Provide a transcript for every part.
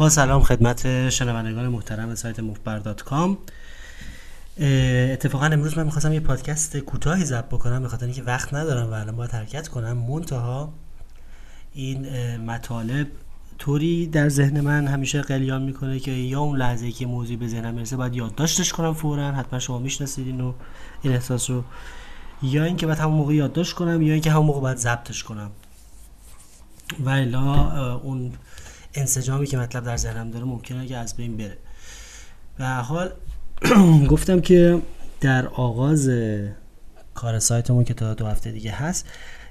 با سلام خدمت شنوندگان محترم سایت مفبر دات کام. اتفاقا امروز من می‌خواستم یه پادکست کوتاهی ضبط بکنم به خاطر اینکه وقت ندارم و الان باید حرکت کنم. منتها این مطالب طوری در ذهن من همیشه قلیان می‌کنه که یا اون لحظه که موضوعی به ذهنم می‌رسه باید یادداشتش کنم فورا حتما شما می‌شناسید اینو این احساس رو. یا اینکه باید همون موقع یادداشت کنم یا اینکه همون موقع باید ضبطش کنم. و الا اون انسجامی که مطلب در ذهنم داره ممکنه که از بین بره. و حال گفتم که در آغاز کار سایتمون که تا دو هفته دیگه هست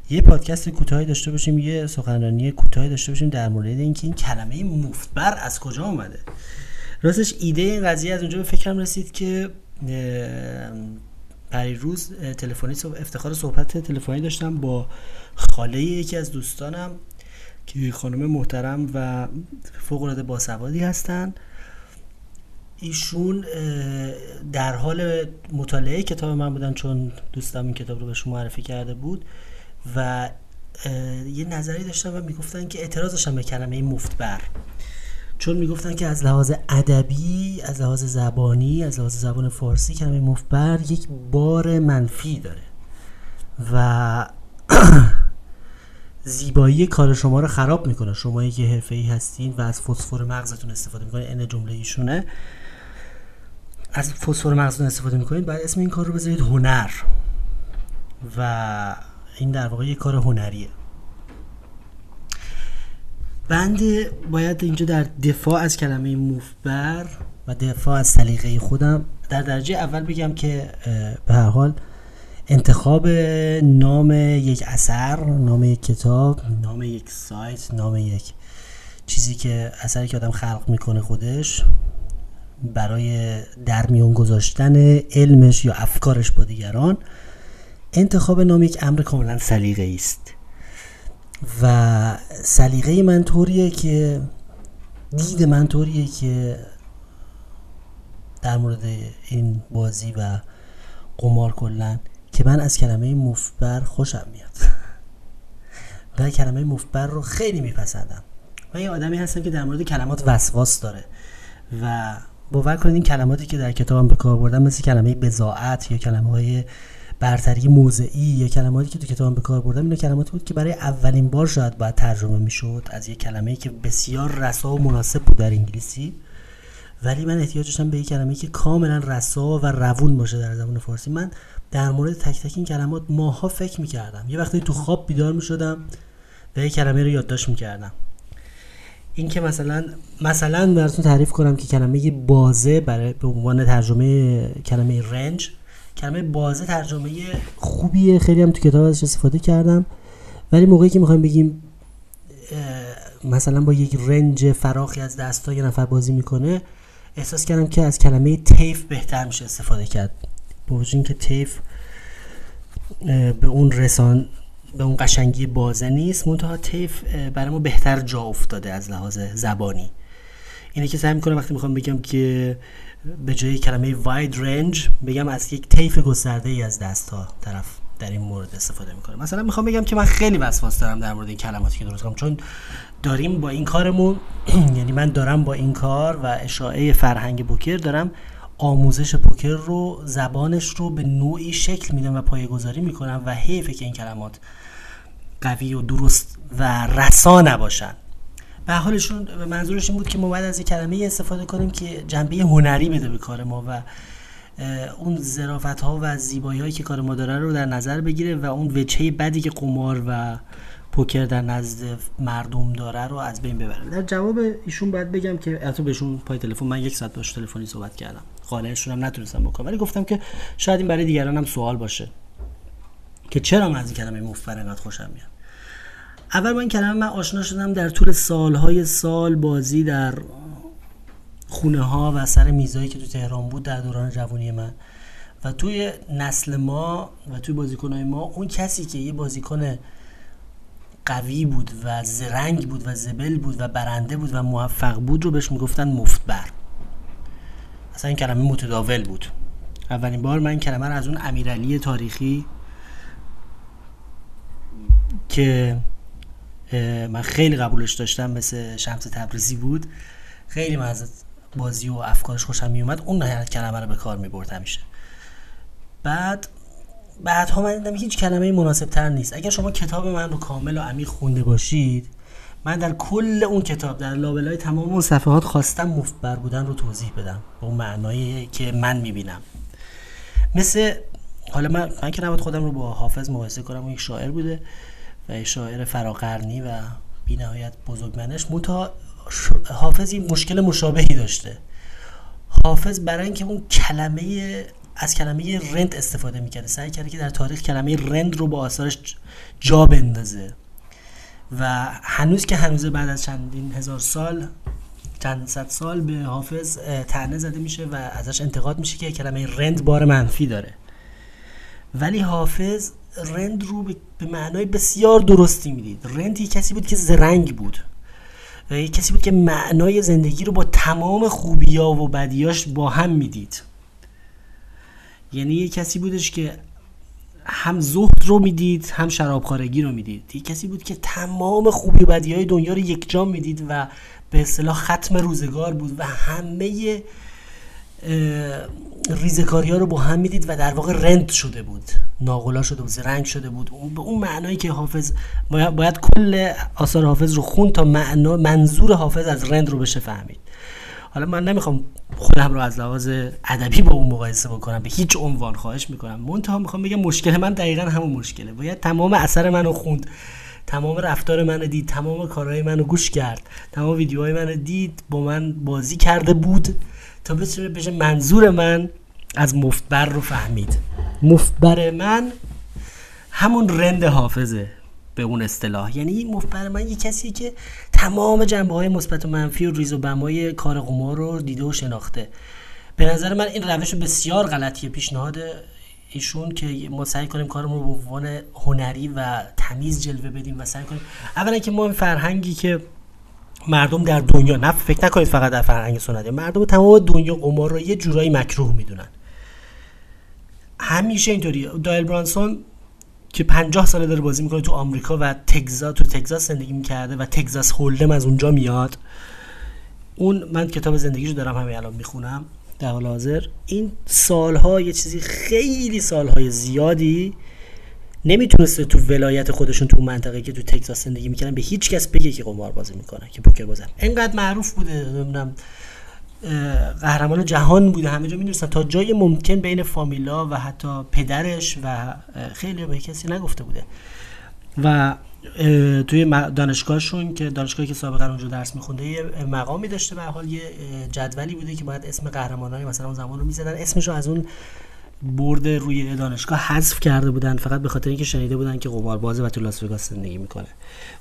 یه پادکست کوتاهی داشته باشیم یه سخنرانی کوتاهی داشته باشیم در مورد اینکه این کلمه مفتبر از کجا اومده. راستش ایده این قضیه از اونجا به فکرم رسید که روز تلفنی افتخار صحبت تلفنی داشتم با خاله یکی از دوستانم. که خانم محترم و فوق العاده باسوادی هستن. ایشون در حال مطالعه کتاب من بودن چون دوستم این کتاب رو به شما معرفی کرده بود و یه نظری داشتن و می‌گفتن که اعتراض داشتن به کلمه مفتبر. چون می‌گفتن که از لحاظ ادبی از لحاظ زبانی از لحاظ زبان فارسی کلمه مفتبر یک بار منفی داره. و زیبایی کار شما رو خراب می‌کنه. شما که حرفه ای هستین و از فسفر مغزتون استفاده می‌کنید این جمله ایشونه. از فسفر مغزتون استفاده می‌کنید بعد اسم این کار رو بذارید هنر. و این در واقع یک کار هنریه. بنده باید اینجا در دفاع از کلمه موفبر و دفاع از سلیقه خودم. در درجه اول بگم که به هر حال انتخاب نام یک اثر نام یک کتاب نام یک سایت نام یک چیزی که اثری که آدم خلق می‌کنه خودش برای در میون گذاشتن علمش یا افکارش با دیگران انتخاب نام یک امر کاملا سلیقه است. و سلیقه من طوریه که دید من طوریه که در مورد این بازی و قمار کلا که من از کلمه مفبر خوشم میاد. و کلمه مفبر رو خیلی میپسندم. من یه آدمی هستم که در مورد کلمات وسواس داره. و باور کنید این کلماتی که در کتابم به کار بردم مثل کلمه بزاعت یا کلمه های برتری موضعی یا کلماتی که تو کتابم به کار بردم اینا کلماتی بود که برای اولین بار شاید باید ترجمه می‌شد از یک کلمه که بسیار رسا و مناسب بود در انگلیسی. ولی من احتیاج داشتم به یک کلمه که کاملا رسا و روون باشه در زبان فارسی. من در مورد تک تک این کلمات ماها فکر می‌کردم. یه وقتی تو خواب بیدار می‌شدم و یک کلمه رو یادداشت می‌کردم. این که مثلا مثلا براتون تعریف کنم که کلمه بازه برای به عنوان ترجمه کلمه رنج کلمه بازه ترجمه خوبیه. خیلی هم تو کتاب ازش استفاده کردم. ولی موقعی که می‌خوایم بگیم مثلا با یک رنج فراخی از دستا یه نفر بازی می‌کنه احساس کردم که از کلمه تیف بهتر میشه استفاده کرد. با وجود اینکه تیف به اون رسان به اون قشنگی بازه نیست منتها تیف برای ما بهتر جا افتاده از لحاظ زبانی. اینه که سعی می‌کنم وقتی می‌خوام بگم که به جای کلمه واید رنج بگم از یک تیف گسترده ای از دست ها طرف. در این مورد استفاده می‌کنه. مثلا می‌خوام بگم که من خیلی وسواس دارم در مورد این کلماتی که درست کنم چون داریم با این کارمون یعنی من دارم با این کار و اشاعه فرهنگ بوکر دارم آموزش پوکر رو زبانش رو به نوعی شکل میدم و پایگذاری می‌کنم و حیفه که این کلمات قوی و درست و رسا نباشن. به حالشون منظورش این بود که ما باید از یک کلمه استفاده کنیم که جنبه هنری بده به کار ما و اون ظرافت ها و زیبایی هایی که کار ما داره رو در نظر بگیره و اون وجهه بدی که قمار و پوکر در نزد مردم داره رو از بین ببره. در جواب ایشون باید بگم که البته بهشون پای تلفن من یک ساعت باش تلفنی صحبت کردم. قانعشون هم نتونستم بکنم. ولی گفتم که شاید این برای دیگران هم سوال باشه که چرا من از این کلمه مفبر انقدر خوشم میاد. اول با این کلمه من آشنا شدم در طول سالهای سال بازی در خونه ها و سر میزایی که تو تهران بود در دوران جوانی من. و توی نسل ما و توی بازیکنهای ما اون کسی که یه بازیکن قوی بود و زرنگ بود و زبل بود و برنده بود و موفق بود رو بهش می‌گفتن مفتبر. اصلا این کلمه متداول بود. اولین بار من این کلمه رو از اون امیرعلی تاریخی که من خیلی قبولش داشتم مثل شمس تبریزی بود. خیلی من بازی و افکارش خوشم میومد اون کلمه رو به کار می‌برد همیشه. بعد بعدها من دیدم هیچ کلمه مناسب تر نیست. اگر شما کتاب من رو کامل و عمیق خونده باشید من در کل اون کتاب در لابلای تمام اون صفحات خواستم مفبر بودن رو توضیح بدم. به اون معنایی که من می‌بینم. مثل حالا من, من که نباید خودم رو با حافظ مقایسه کنم اون یک شاعر بوده و یک شاعر فراقرنی و بی نهایت بزرگمنش. متا حافظ این مشکل مشابهی داشته. حافظ برای اینکه اون کلمه از کلمه رند استفاده می‌کرده سعی کرده که در تاریخ کلمه رند رو با آثارش جا بندازه. و هنوز که هنوز بعد از چندین هزار سال چند صد سال به حافظ تنه زده میشه و ازش انتقاد میشه که کلمه رند بار منفی داره. ولی حافظ رند رو به معنای بسیار درستی می‌دید. رند کسی بود که زرنگ بود. یک کسی بود که معنای زندگی رو با تمام خوبیا و بدیاش با هم می‌دید. یعنی یک کسی بودش که هم زهد رو می‌دید هم شرابخارگی رو می‌دید. یک کسی بود که تمام خوبی و بدی های دنیا رو یک جا می‌دید و به اصطلاح ختم روزگار بود و همه ریزکاری ها رو با هم می‌دید و در واقع رند شده بود. ناغلا شده بود رنگ شده بود. اون به اون معنایی که حافظ باید, کل آثار حافظ رو خون تا معنا منظور حافظ از رند رو بشه فهمید. حالا من نمی‌خوام خودم رو از لحاظ ادبی با اون مقایسه بکنم به هیچ عنوان خواهش می‌کنم. منتها می‌خوام بگم مشکل من دقیقا همون مشکله. باید تمام اثر منو خوند تمام رفتار منو دید تمام کارهای منو گوش کرد تمام ویدیوهای منو دید با من بازی کرده بود. بتونه بشه منظور من از مفتبر رو فهمید. مفتبر من همون رند حافظه به اون اصطلاح. یعنی مفبر من یه کسی که تمام جنبه های مثبت و منفی و ریز و بمای کار قمار رو دیده و شناخته. به نظر من این روش بسیار غلطیه. پیشنهاد ایشون که ما سعی کنیم کارمون رو به عنوان هنری و تمیز جلوه بدیم و سعی کنیم اولا که ما این فرهنگی که مردم در دنیا نه فکر نکنید فقط در فرهنگ سنتی مردم تمام دنیا قمار رو یه جورایی مکروه می‌دونن. همیشه اینطوری دایل برانسون که 50 ساله داره بازی می‌کنه تو آمریکا و تگزاس تو تگزاس زندگی می‌کرده و تگزاس هولدم از اونجا میاد. اون من کتاب زندگیشو دارم همین الان می‌خونم در حال حاضر. این سالها یه چیزی خیلی سالهای زیادی نمی‌تونسته تو ولایت خودشون تو منطقه که تو تگزاس زندگی می‌کنن به هیچ کس بگه که قمار بازی می‌کنه که پوکر بازن انقدر معروف بوده نمی‌دونم قهرمان جهان بوده همه جا می‌دونستن. تا جای ممکن بین فامیلا و حتی پدرش و خیلی به کسی نگفته بوده. و توی دانشگاهشون که دانشگاهی که سابقا اونجا درس میخونده یه مقامی داشته به حال یه جدولی بوده که باید اسم قهرمانای مثلا اون زمان رو می‌زدن. اسمش رو از اون برد روی دانشگاه حذف کرده بودن فقط به خاطر اینکه شنیده بودن که قمار بازه و تو لاس وگاس زندگی می‌کنه.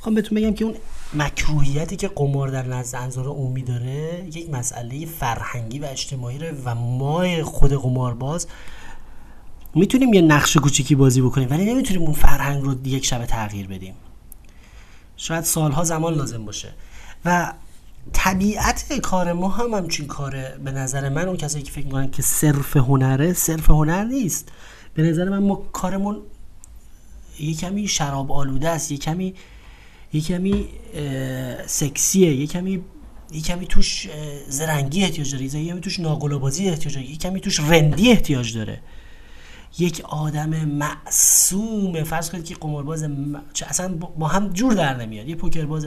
خب بهتون بگم که اون مکروهیتی که قمار در نزد انظار عمومی داره یک مسئله فرهنگی و اجتماعی و ما خود قمارباز می‌تونیم یه نقش کوچیکی بازی بکنیم ولی نمی‌تونیم اون فرهنگ رو یک شبه تغییر بدیم. شاید سالها زمان لازم باشه. و طبیعت کار ما هم همچین کاره. به نظر من اون کسایی که فکر می‌کنن که صرف هنره صرف هنر نیست. به نظر من ما کارمون یه کمی شراب آلوده است یه کمی یه کمی سکسیه یه کمی یه کمی توش زرنگی احتیاج داره یه کمی توش ناقلابازی احتیاج داره یه کمی توش رندی احتیاج داره. یک آدم معصوم. فرض کنید که قمارباز م... اصلا با هم جور در نمیاد. یه پوکرباز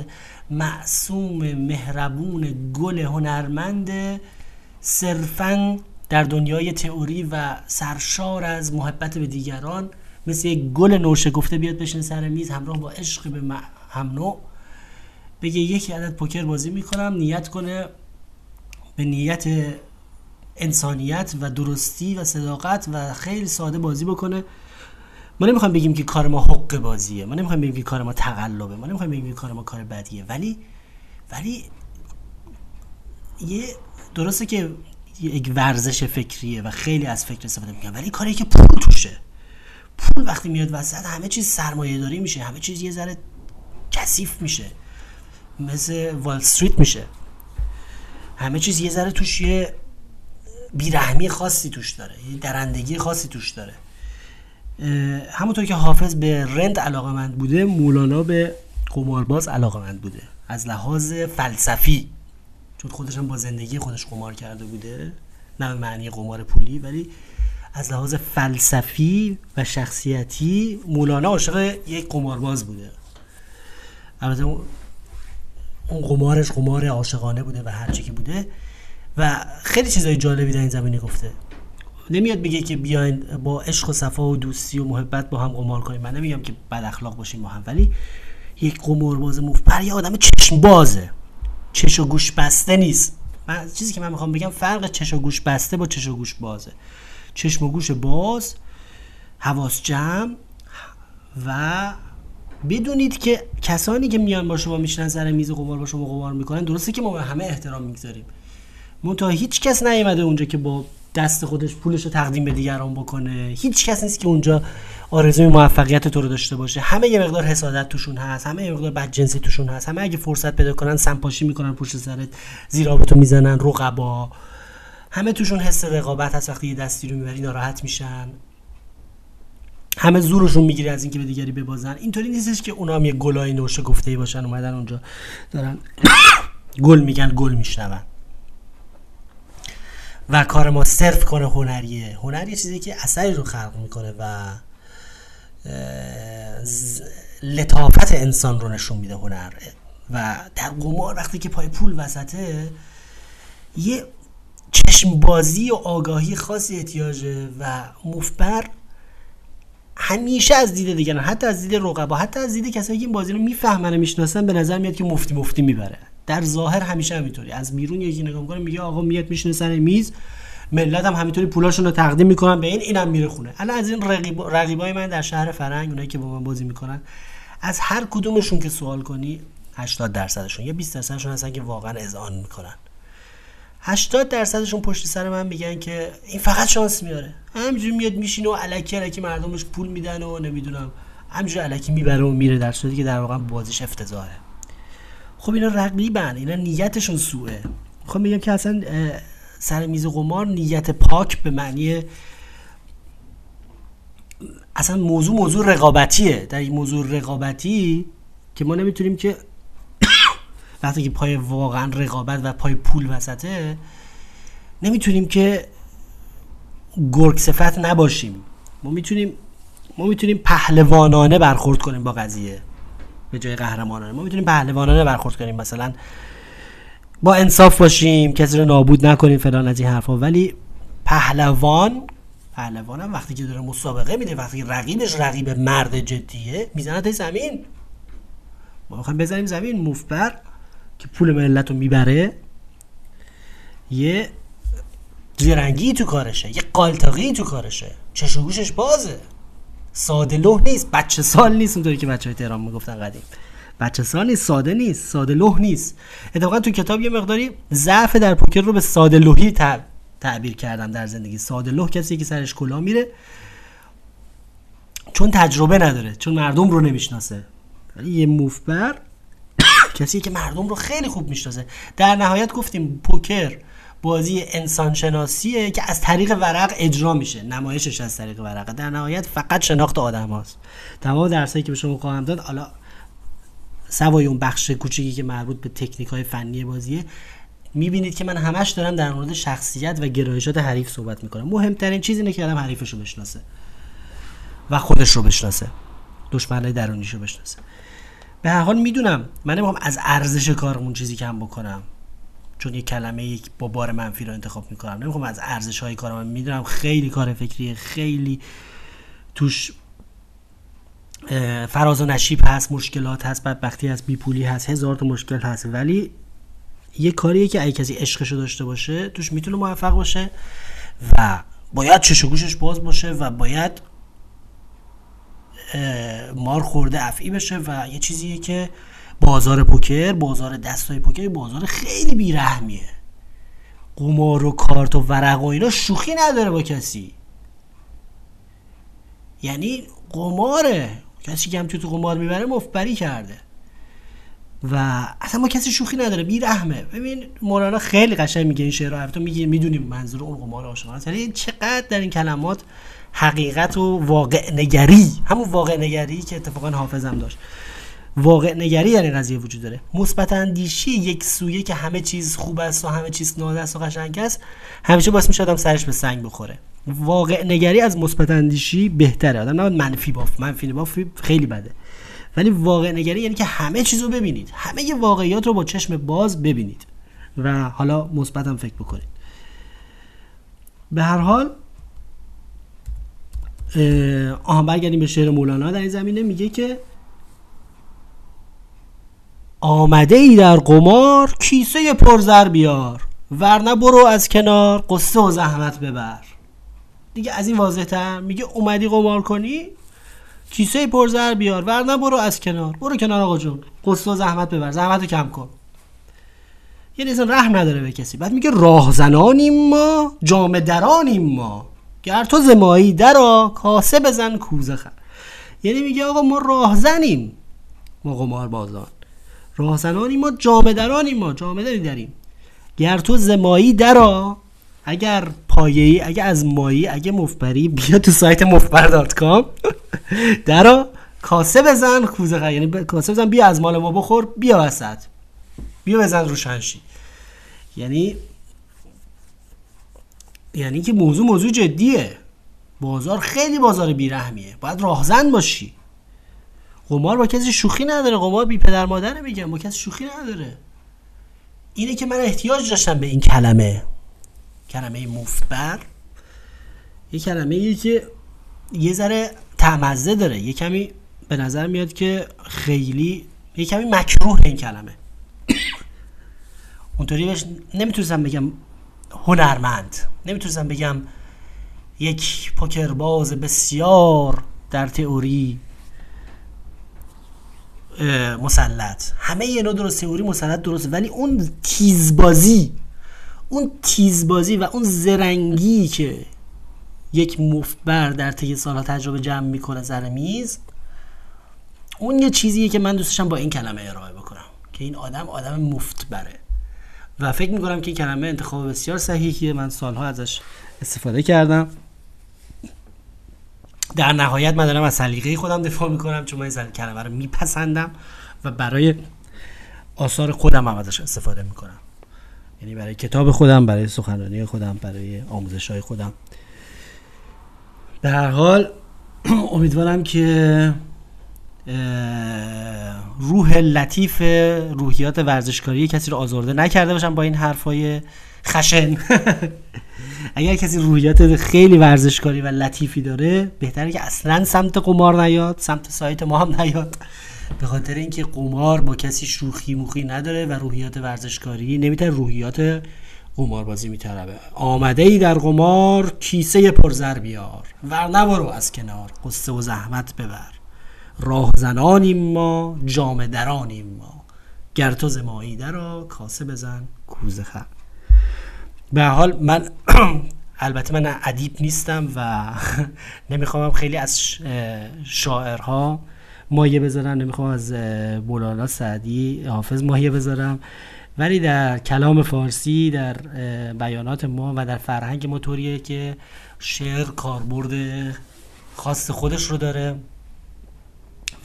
معصوم مهربون گل هنرمند صرفا در دنیای تئوری و سرشار از محبت به دیگران مثل یک گل نوشگفته بیاد بشین سر میز همراه با عشق به هم نوع. بگه یکی عدد پوکر بازی می‌کنم نیت کنه به نیت انسانیت و درستی و صداقت و خیلی ساده بازی بکنه. ما نمی‌خوایم بگیم که کار ما حق بازیه. ما نمی‌خوایم بگیم که کار ما تقلبه. ما نمی‌خوایم بگیم که کار ما کار بدیه. ولی ولی یه درسته که یک ورزش فکریه و خیلی از فکر استفاده می‌کنن ولی کاری که پول توشه. پول وقتی میاد وسط همه چیز سرمایه داری میشه. همه چیز یه ذره کثیف میشه. مثل وال استریت میشه. همه چیز یه ذره توش یه بیرحمی خاصی توش داره یه درندگی خاصی توش داره. همونطور که حافظ به رند علاقه مند بوده مولانا به قمارباز علاقه مند بوده. از لحاظ فلسفی چون خودش هم با زندگی خودش قمار کرده بوده نه به معنی قمار پولی ولی از لحاظ فلسفی و شخصیتی مولانا عاشق یک قمارباز بوده. البته اون قمارش قمار عاشقانه بوده و هرچی که بوده. و خیلی چیزای جالبی در این زمینه گفته. نمیاد بگه که بیاین با عشق و صفا و دوستی و محبت با هم قمار کنیم. من نمیگم که بد اخلاق باشیم با هم ولی یک قمارباز مفبر یه آدم چشم بازه چش و گوش بسته نیست. من چیزی که من می‌خوام بگم فرق چش و گوش بسته با چش و گوش بازه. چشم و گوش باز حواس جمع و بدونید که کسانی که میان با شما میشنن سر میز قمار با شما قمار می‌کنن درسته که ما به همه احترام می‌گذاریم. منتها هیچ کس نیومده اونجا که با دست خودش پولش رو تقدیم به دیگران بکنه. هیچ کس نیست که اونجا آرزوی موفقیت تو رو داشته باشه. همه یه مقدار حسادت توشون هست همه یه مقدار بدجنسی توشون هست. همه اگه فرصت پیدا کنن سمپاشی می‌کنن پشت سرت زیرابتو می‌زنن رقبا. همه توشون حس رقابت هست وقتی یه دستی رو می‌بری ناراحت میشن. همه زورشون می‌گیره از اینکه به دیگری ببازن. اینطوری نیستش که اونا هم یه گلای نوشه گفته باشن اومدن اونجا دارن گل میگن گل میشنون. و کار ما صرف کنه هنریه. هنر یه چیزی که اثری رو خلق می‌کنه و لطافت انسان رو نشون میده هنر. و در قمار وقتی که پای پول وسطه یه چشم بازی و آگاهی خاصی احتیاجه و مفبر همیشه از دید دیگران حتی از دید رقبا حتی از دید کسایی که این بازی رو می‌فهمن و می‌شناسن به نظر میاد که مفتی مفتی می‌بره. در ظاهر همیشه همینطوری. از بیرون یکی نگاه می‌کنه میگه آقا میاد میشینه سر میز ملت هم همینطوری پولاشون رو تقدیم می‌کنن به این اینم میره خونه. الان از این رقیب رقیبای من در شهر فرنگ اونایی که با من بازی می‌کنن از هر کدومشون که سوال کنی 80 درصدشون یا 20 درصدشون هستن که واقعا اذعان می‌کنن. 80 درصدشون پشت سر من میگن که این فقط شانس میاره. همینجوری میاد میشینه و الکی الکی مردمش پول میدن و نمی‌دونم همینجوری الکی می‌بره و میره در صورتی که در واقع بازیش افتضاحه. خب اینا رقیبن اینا نیتشون سوءه خب میگم که اصلا سر میز قمار نیت پاک به معنی اصلا موضوع موضوع رقابتیه. در این موضوع رقابتی که ما نمی‌تونیم که وقتی که پای واقعا رقابت و پای پول وسطه نمی‌تونیم که گرگ صفت نباشیم. ما می‌تونیم ما می‌تونیم پهلوانانه برخورد کنیم با قضیه. به جای قهرمانانه ما می‌تونیم پهلوانانه برخورد کنیم مثلا با انصاف باشیم کسی رو نابود نکنیم فلان از این حرفا. ولی پهلوان پهلوان هم وقتی که داره مسابقه میده وقتی رقیبش رقیب مرد جدیه می‌زنه زمین. ما می‌خوایم بزنیم زمین. مفبر که پول ملت رو می‌بره یه زیرنگی تو کارشه یه قالتاقی تو کارشه. چشوگوشش بازه. ساده لح نیست. بچه سال نیست. اونطوری که بچه های تهران می‌گفتن قدیم. بچه سال نیست. ساده نیست. ساده لح نیست. اتفاقا تو کتاب یه مقداری ضعف در پوکر رو به ساده لحی تعبیر کردم در زندگی. ساده لح کسی که سرش کلا میره چون تجربه نداره چون مردم رو نمی‌شناسه. ولی یه موفبر کسی که مردم رو خیلی خوب می‌شناسه. در نهایت گفتیم پوکر بازی انسان شناسیه که از طریق ورق اجرا میشه. نمایشش از طریق ورقه در نهایت فقط شناخت آدم هاست. تمام درسایی که به شما خواهم داد حالا سوای اون بخش کوچیکی که مربوط به تکنیک های فنی بازیه می‌بینید که من همش دارم در مورد شخصیت و گرایشات حریف صحبت می‌کنم. مهمترین چیز اینه که آدم حریفش رو بشناسه. و خودش رو بشناسه. دشمنای درونیش رو بشناسه. به هر حال می‌دونم من نمی‌خوام از ارزش کارمون چیزی کم بکنم. چون یک کلمه یک با بار منفی رو انتخاب می‌کنم. نمی‌خوام از ارزش های کارم می‌دونم. خیلی کار فکریه خیلی توش فراز و نشیب هست مشکلات هست بدبختی هست بیپولی هست هزار تا مشکل هست. ولی یه کاریه که اگه کسی عشقشو داشته باشه توش می‌تونه موفق باشه و باید چش گوشش باز باشه و باید مار خورده افعی بشه و یه چیزیه که بازار پوکر بازار دستای پوکر بازار خیلی بیرحمیه. قمار و کارت و ورق و اینا شوخی نداره با کسی. یعنی قماره. کسی که هم تو قمار می‌بره مفبری کرده. و اصلا ما کسی شوخی نداره بیرحمه. ببین مولانا خیلی قشنگ میگه این شعر رو. میگه می‌دونیم منظور اون قمار عاشقانه. است یعنی چقدر در این کلمات حقیقت و واقع نگری همون واقع نگری که اتفاقا حافظم داشت. واقع نگری در این قضیه وجود داره. مثبت اندیشی یک سویه که همه چیز خوب است و همه چیز ناده است و قشنگ است همیشه باعث میشه آدم سرش به سنگ بخوره. واقع نگری از مثبت اندیشی بهتره. آدم نباید منفی باف منفی باف خیلی بده. ولی واقع نگری یعنی که همه چیز رو ببینید. همه واقعیات رو با چشم باز ببینید و حالا مثبت هم فکر بکنید. به هر حال آها برگردیم به شعر مولانا. در این زمینه میگه که آمده ای در قمار کیسه پرزر بیار. ورنه برو از کنار قصه و زحمت ببر. دیگه از این واضح تر میگه اومدی قمار کنی؟ کیسه پرزر بیار. ورنه برو از کنار. برو کنار آقا جون. قصه و زحمت ببر. زحمت کم کن. یعنی اصلا رحم نداره به کسی. بعد میگه راهزنانیم ما جامه درانیم ما. گر تو زمایی درا کاسه بزن کوزه خر. یعنی میگه آقا ما راهزنیم. ما قمار بازان. راهزنانیم ما جامه درانیم ما جامه داری داریم. گر تو زمایی درا اگر پایه‌ای اگر از مایی اگه مفبری بیا تو سایت مفبر دات کام. درا کاسه بزن کوزه خر یعنی کاسه بزن بیا از مال ما بخور بیا وسط. بیا بزن روشنشی یعنی یعنی که موضوع موضوع جدیه. بازار خیلی بازار بیرحمیه. باید راهزن باشی. قمار با کسی شوخی نداره. قمار بی پدر مادره میگم. با کسی شوخی نداره. اینه که من احتیاج داشتم به این کلمه. کلمه مفتبر. یه کلمه ای که یه ذره تمزه داره. یه کمی به نظر میاد که خیلی یه کمی مکروه این کلمه. اونطوری بهش نمی‌تونستم بگم هنرمند. نمی‌تونستم بگم یک پوکرباز بسیار در تئوری مسلط. همه اینا درست تئوری مسلط درست ولی اون تیزبازی اون تیزبازی و اون زرنگی که یک مفبر در طی سالها تجربه جمع می‌کنه سر میز اون یه چیزیه که من دوستشم با این کلمه ارائه بکنم که این آدم آدم مفت بره و فکر می‌کنم که این کلمه انتخاب بسیار صحیحیه من سالها ازش استفاده کردم. در نهایت من دارم از سلیقه خودم دفاع می‌کنم چون من این کلمه رو میپسندم و برای آثار خودم هم ازش استفاده می‌کنم. یعنی برای کتاب خودم برای سخنرانی خودم برای آموزش های خودم در حال امیدوارم که روح لطیف روحیات ورزشکاری کسی رو آزرده نکرده باشم با این حرفای خشن. اگر کسی روحیات خیلی ورزشکاری و لطیفی داره بهتره که اصلا سمت قمار نیاد سمت سایت ما هم نیاد. به خاطر اینکه قمار با کسی شوخی موخی نداره و روحیات ورزشکاری نمی‌تونه روحیات قماربازی میطلبه. آمده ای در قمار کیسه پرزر بیار. ورنه برو از کنار قصه و زحمت ببر. راهزنانیم ما جامه درانیم ما. گر تو کاسه بزن کوزه خر به حال من البته من ادیب نیستم و نمی‌خوام خیلی از شاعرها مایه بذارم نمی‌خوام از مولانا سعدی حافظ مایه بذارم. ولی در کلام فارسی در بیانات ما و در فرهنگ ما طوریه که شعر کاربرد خاص خودش رو داره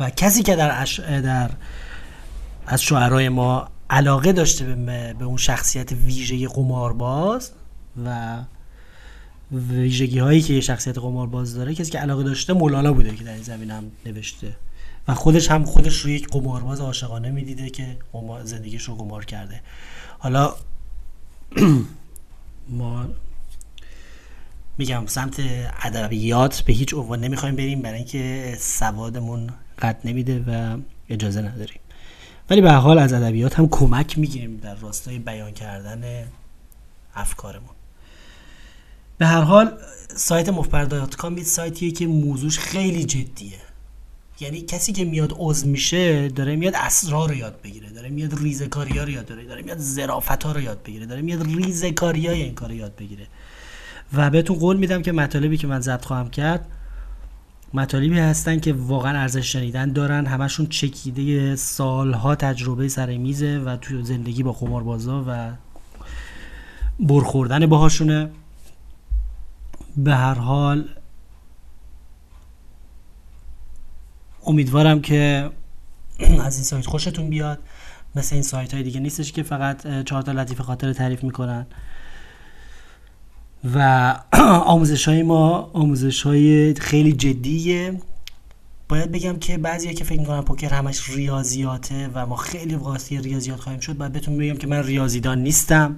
و کسی که در, در از شعرهای ما علاقه داشته به, به اون شخصیت ویژه قمارباز و ویژگی هایی که یه شخصیت قمارباز داره کسی که علاقه داشته مولانا بوده که در این زمین هم نوشته. و خودش هم خودش رو یک قمارباز عاشقانه می‌دیده که زندگیش رو قمار کرده. حالا ما میگم سمت ادبیات به هیچ عنوان نمی‌خوایم بریم برای اینکه سوادمون قد نمیده و اجازه نداریم. ولی به حال از ادبیات هم کمک می‌گیریم در راستای بیان کردن افکارمون. به هر حال سایت مفبر.com یه سایتیه که موضوعش خیلی جدیه. یعنی کسی که میاد عضو میشه داره میاد اسرار رو یاد بگیره داره میاد ریزکاری ها رو یاد بگیره داره میاد ظرافت ها رو یاد بگیره داره میاد ریزکاری های این کار رو یاد بگیره. و بهتون قول میدم که مطالبی که من ضبط خواهم کرد مطالبی هستن که واقعا ارزش شنیدن دارن. همشون چکیده سالها تجربه سر میزه و تو زندگی با قماربازا و برخوردن باهاشونه. به هر حال امیدوارم که از این سایت خوشتون بیاد. مثل این سایت های دیگه نیستش که فقط چهار تا لطیف خاطر تعریف می‌کنن. و آموزش های ما آموزش های خیلی جدیه. باید بگم که بعضیا که فکر می‌کنن پوکر همش ریاضیاته و ما خیلی واسه ریاضیات خواهیم شد باید بهتون بگم که من ریاضیدان نیستم.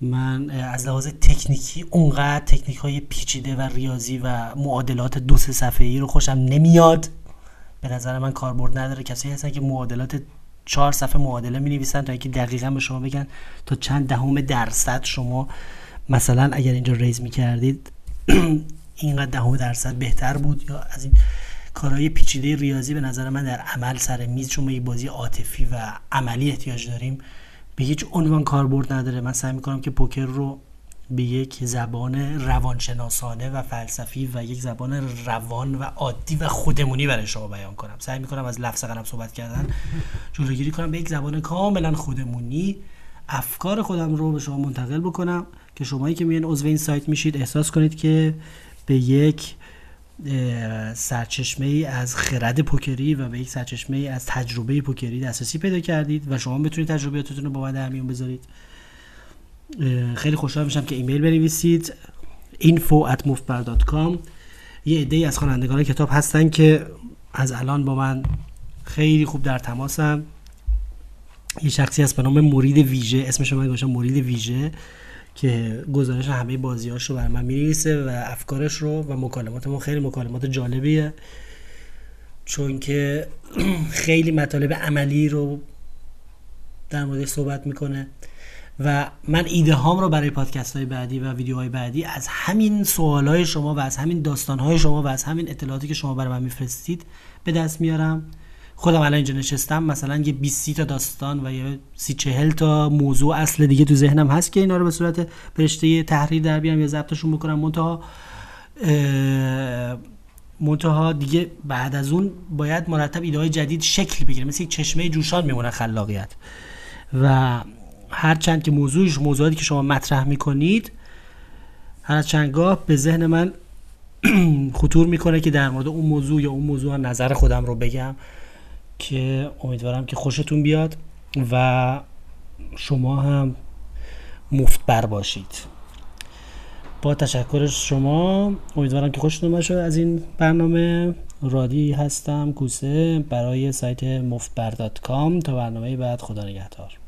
من از لحاظ تکنیکی اونقدر تکنیک های پیچیده و ریاضی و معادلات دو سه صفحه ای رو خوشم نمیاد. به نظر من کاربرد نداره. کسایی هستن که معادلات چهار صفحه معادله می نویسن تا اینکه دقیقا به شما بگن تا چند دهم درصد شما مثلا اگر اینجا ریز می کردید اینقدر دهم درصد بهتر بود یا از این کارهای پیچیده ریاضی به نظر من در عمل سر میز چون ما بازی عاطفی و عملی احتیاج داریم به هیچ عنوان کاربرد نداره. من سعی می‌کنم که پوکر رو به یک زبان روانشناسانه و فلسفی و یک زبان روان و عادی و خودمونی برای شما بیان کنم. سعی می‌کنم از لفظ قلم صحبت کردن جلوگیری کنم. به یک زبان کاملا خودمونی افکار خودم رو به شما منتقل بکنم که شمایی که میان عضو این سایت میشید احساس کنید که به یک سرچشمه ای از خرد پوکری و به یک سرچشمه ای از تجربه پوکری دسترسی پیدا کردید و شما بتونید تجربیاتتون رو با من در میون بذارید. خیلی خوشحال میشم که ایمیل بنویسید. info at یه عده از خوانندگان کتاب هستن که از الان با من خیلی خوب در تماسن. یه شخصی هست به نام مرید ویژه اسمش من گوشم مرید ویژه که گزارش همه بازیاش رو بر من می‌نویسه و افکارش رو و مکالمات ما خیلی مکالمات جالبیه. چون که خیلی مطالب عملی رو در مورد صحبت می‌کنه و من ایده هام رو برای پادکست های بعدی و ویدیوهای بعدی از همین سوال های شما و از همین داستان های شما و از همین اطلاعاتی که شما برای من میفرستید به دست میارم. خودم الان اینجا نشستم مثلا یه 20 تا داستان و یه سی چهل تا موضوع اصل دیگه تو ذهنم هست که اینا رو به صورت برشته تحریر در بیام یا ضبطشون بکنم. منتها منتها دیگه بعد از اون باید مرتب ایده های جدید شکل بگیره مثل یک چشمه جوشان میمونه خلاقیت. و هر چند که موضوعش موضوعاتی که شما مطرح می‌کنید هر چندگاه به ذهن من خطور می‌کنه که در مورد اون موضوع یا اون موضوع نظر خودم رو بگم. که امیدوارم که خوشتون بیاد و شما هم مفتبر باشید. با تشکر شما امیدوارم که خوشتون باشه از این برنامه. رادی هستم کوسه برای سایت مفتبر تا برنامه بعد خدا نگهدار.